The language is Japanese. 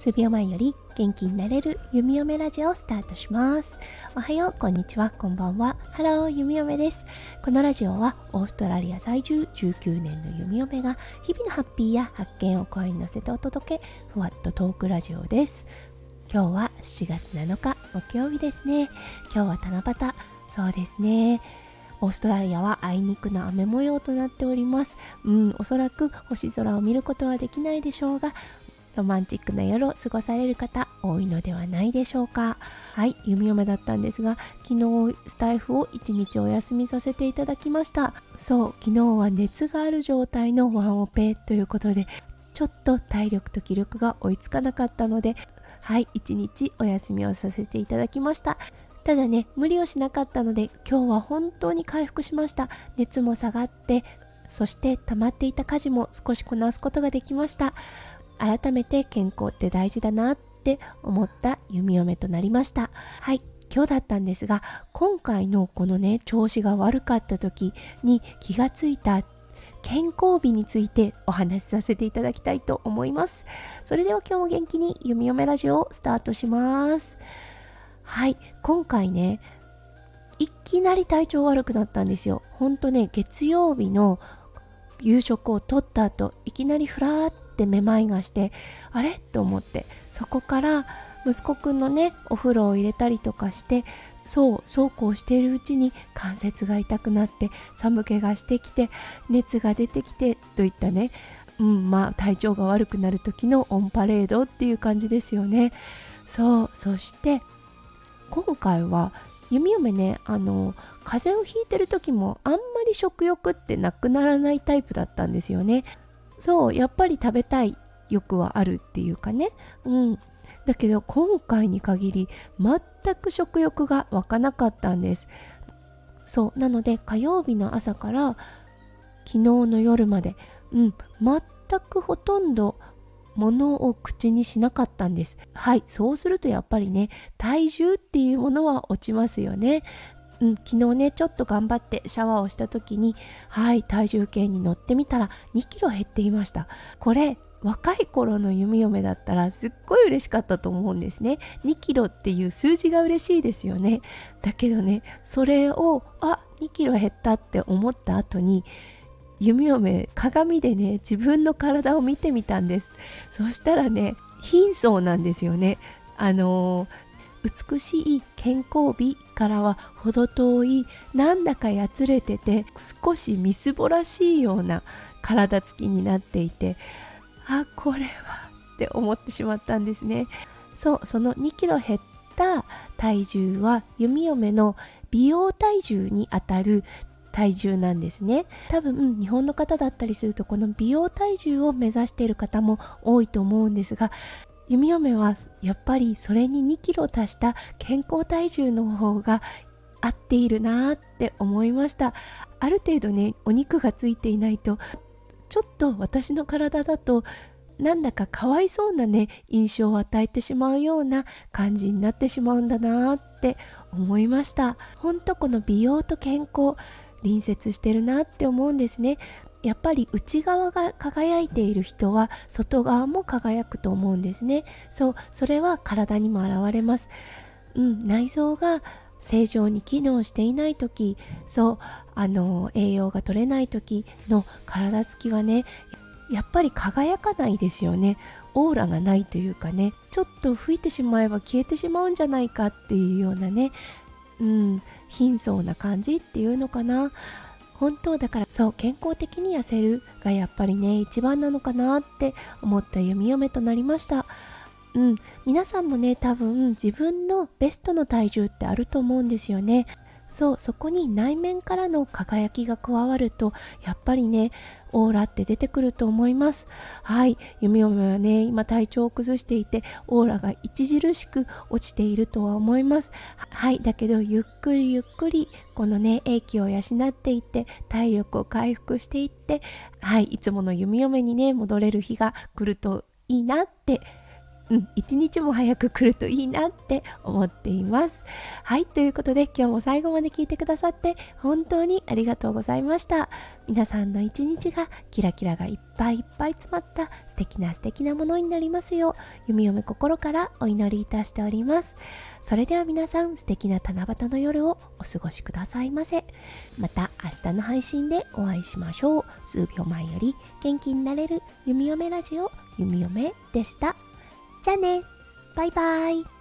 数秒前より元気になれる弓嫁ラジオをスタートします。おはようこんにちは。こんばんは。ハロー弓嫁です。このラジオはオーストラリア在住19年の弓嫁が日々のハッピーや発見を声に乗せてお届けふわっとトークラジオです。今日は7月7日木曜日ですね。今日は七夕。そうですね。オーストラリアはあいにくの雨模様となっております。うん、おそらく星空を見ることはできないでしょうが、ロマンチックな夜を過ごされる方多いのではないでしょうか。はい弓嫁だったんですが昨日スタイフを1日お休みさせていただきました。そう昨日は熱がある状態のワンオペということでちょっと体力と気力が追いつかなかったのではい1日お休みをさせていただきました。ただね無理をしなかったので今日は本当に回復しました。熱も下がってそして溜まっていた家事も少しこなすことができました。改めて健康って大事だなって思った弓嫁となりました。はい。今日だったんですが今回のこのね調子が悪かった時に気がついた健康日についてお話しさせていただきたいと思います。それでは今日も元気に弓嫁ラジオをスタートします。はい。今回ねいきなり体調悪くなったんですよ。ほんとね月曜日の夕食をとった後いきなりふらーっってめまいがしてあれ？と思ってそこから息子くんのねお風呂を入れたりとかしてそうそうこうしているうちに関節が痛くなって寒気がしてきて熱が出てきてといったねうんまあ体調が悪くなる時のオンパレードっていう感じですよね。そうそして今回は弓嫁ねあの風邪をひいてる時もあんまり食欲ってなくならないタイプだったんですよね。そうやっぱり食べたい欲はあるっていうかね。うん。だけど今回に限り全く食欲が湧かなかったんです。そう。なので火曜日の朝から昨日の夜までうん。全くほとんど物を口にしなかったんです。はい。そうするとやっぱりね体重っていうものは落ちますよね。うん、昨日ねちょっと頑張ってシャワーをした時にはい体重計に乗ってみたら2キロ減っていました。これ若い頃の弓嫁だったらすっごい嬉しかったと思うんですね。2キロっていう数字が嬉しいですよね。だけどねそれをあ2キロ減ったって思った後に弓嫁鏡でね自分の体を見てみたんです。そしたらね貧相なんですよね。あのー美しい健康美からは程遠いなんだかやつれてて少しみすぼらしいような体つきになっていてあこれはって思ってしまったんですね。そうその2キロ減った体重は弓嫁の美容体重にあたる体重なんですね。多分日本の方だったりするとこの美容体重を目指している方も多いと思うんですが弓嫁はやっぱりそれに2キロ足した健康体重の方が合っているなって思いました。ある程度ねお肉がついていないとちょっと私の体だとなんだかかわいそうなね印象を与えてしまうような感じになってしまうんだなって思いました。ほんとこの美容と健康隣接してるなって思うんですね。やっぱり内側が輝いている人は外側も輝くと思うんですね。そうそれは体にも現れます。うん内臓が正常に機能していない時そうあの栄養が取れない時の体つきはねやっぱり輝かないですよね。オーラがないというかねちょっと吹いてしまえば消えてしまうんじゃないかっていうようなねうん貧相な感じっていうのかな。本当だからそう健康的に痩せるがやっぱりね一番なのかなって思った弓嫁となりました。うん。皆さんもね多分自分のベストの体重ってあると思うんですよね。そうそこに内面からの輝きが加わるとやっぱりねオーラって出てくると思います。はい。弓嫁はね今体調を崩していてオーラが著しく落ちているとは思います。はい。だけどゆっくりゆっくりこのね英気を養っていって体力を回復していってはい。いつもの弓嫁にね戻れる日が来るといいなってうん、一日も早く来るといいなって思っています。はい、ということで今日も最後まで聞いてくださって本当にありがとうございました。皆さんの一日がキラキラがいっぱいいっぱい詰まった素敵な素敵なものになりますよう、弓嫁心からお祈りいたしております。それでは皆さん素敵な七夕の夜をお過ごしくださいませ。また明日の配信でお会いしましょう。数秒前より元気になれる弓嫁ラジオ弓嫁でした。じゃあね。バイバイ。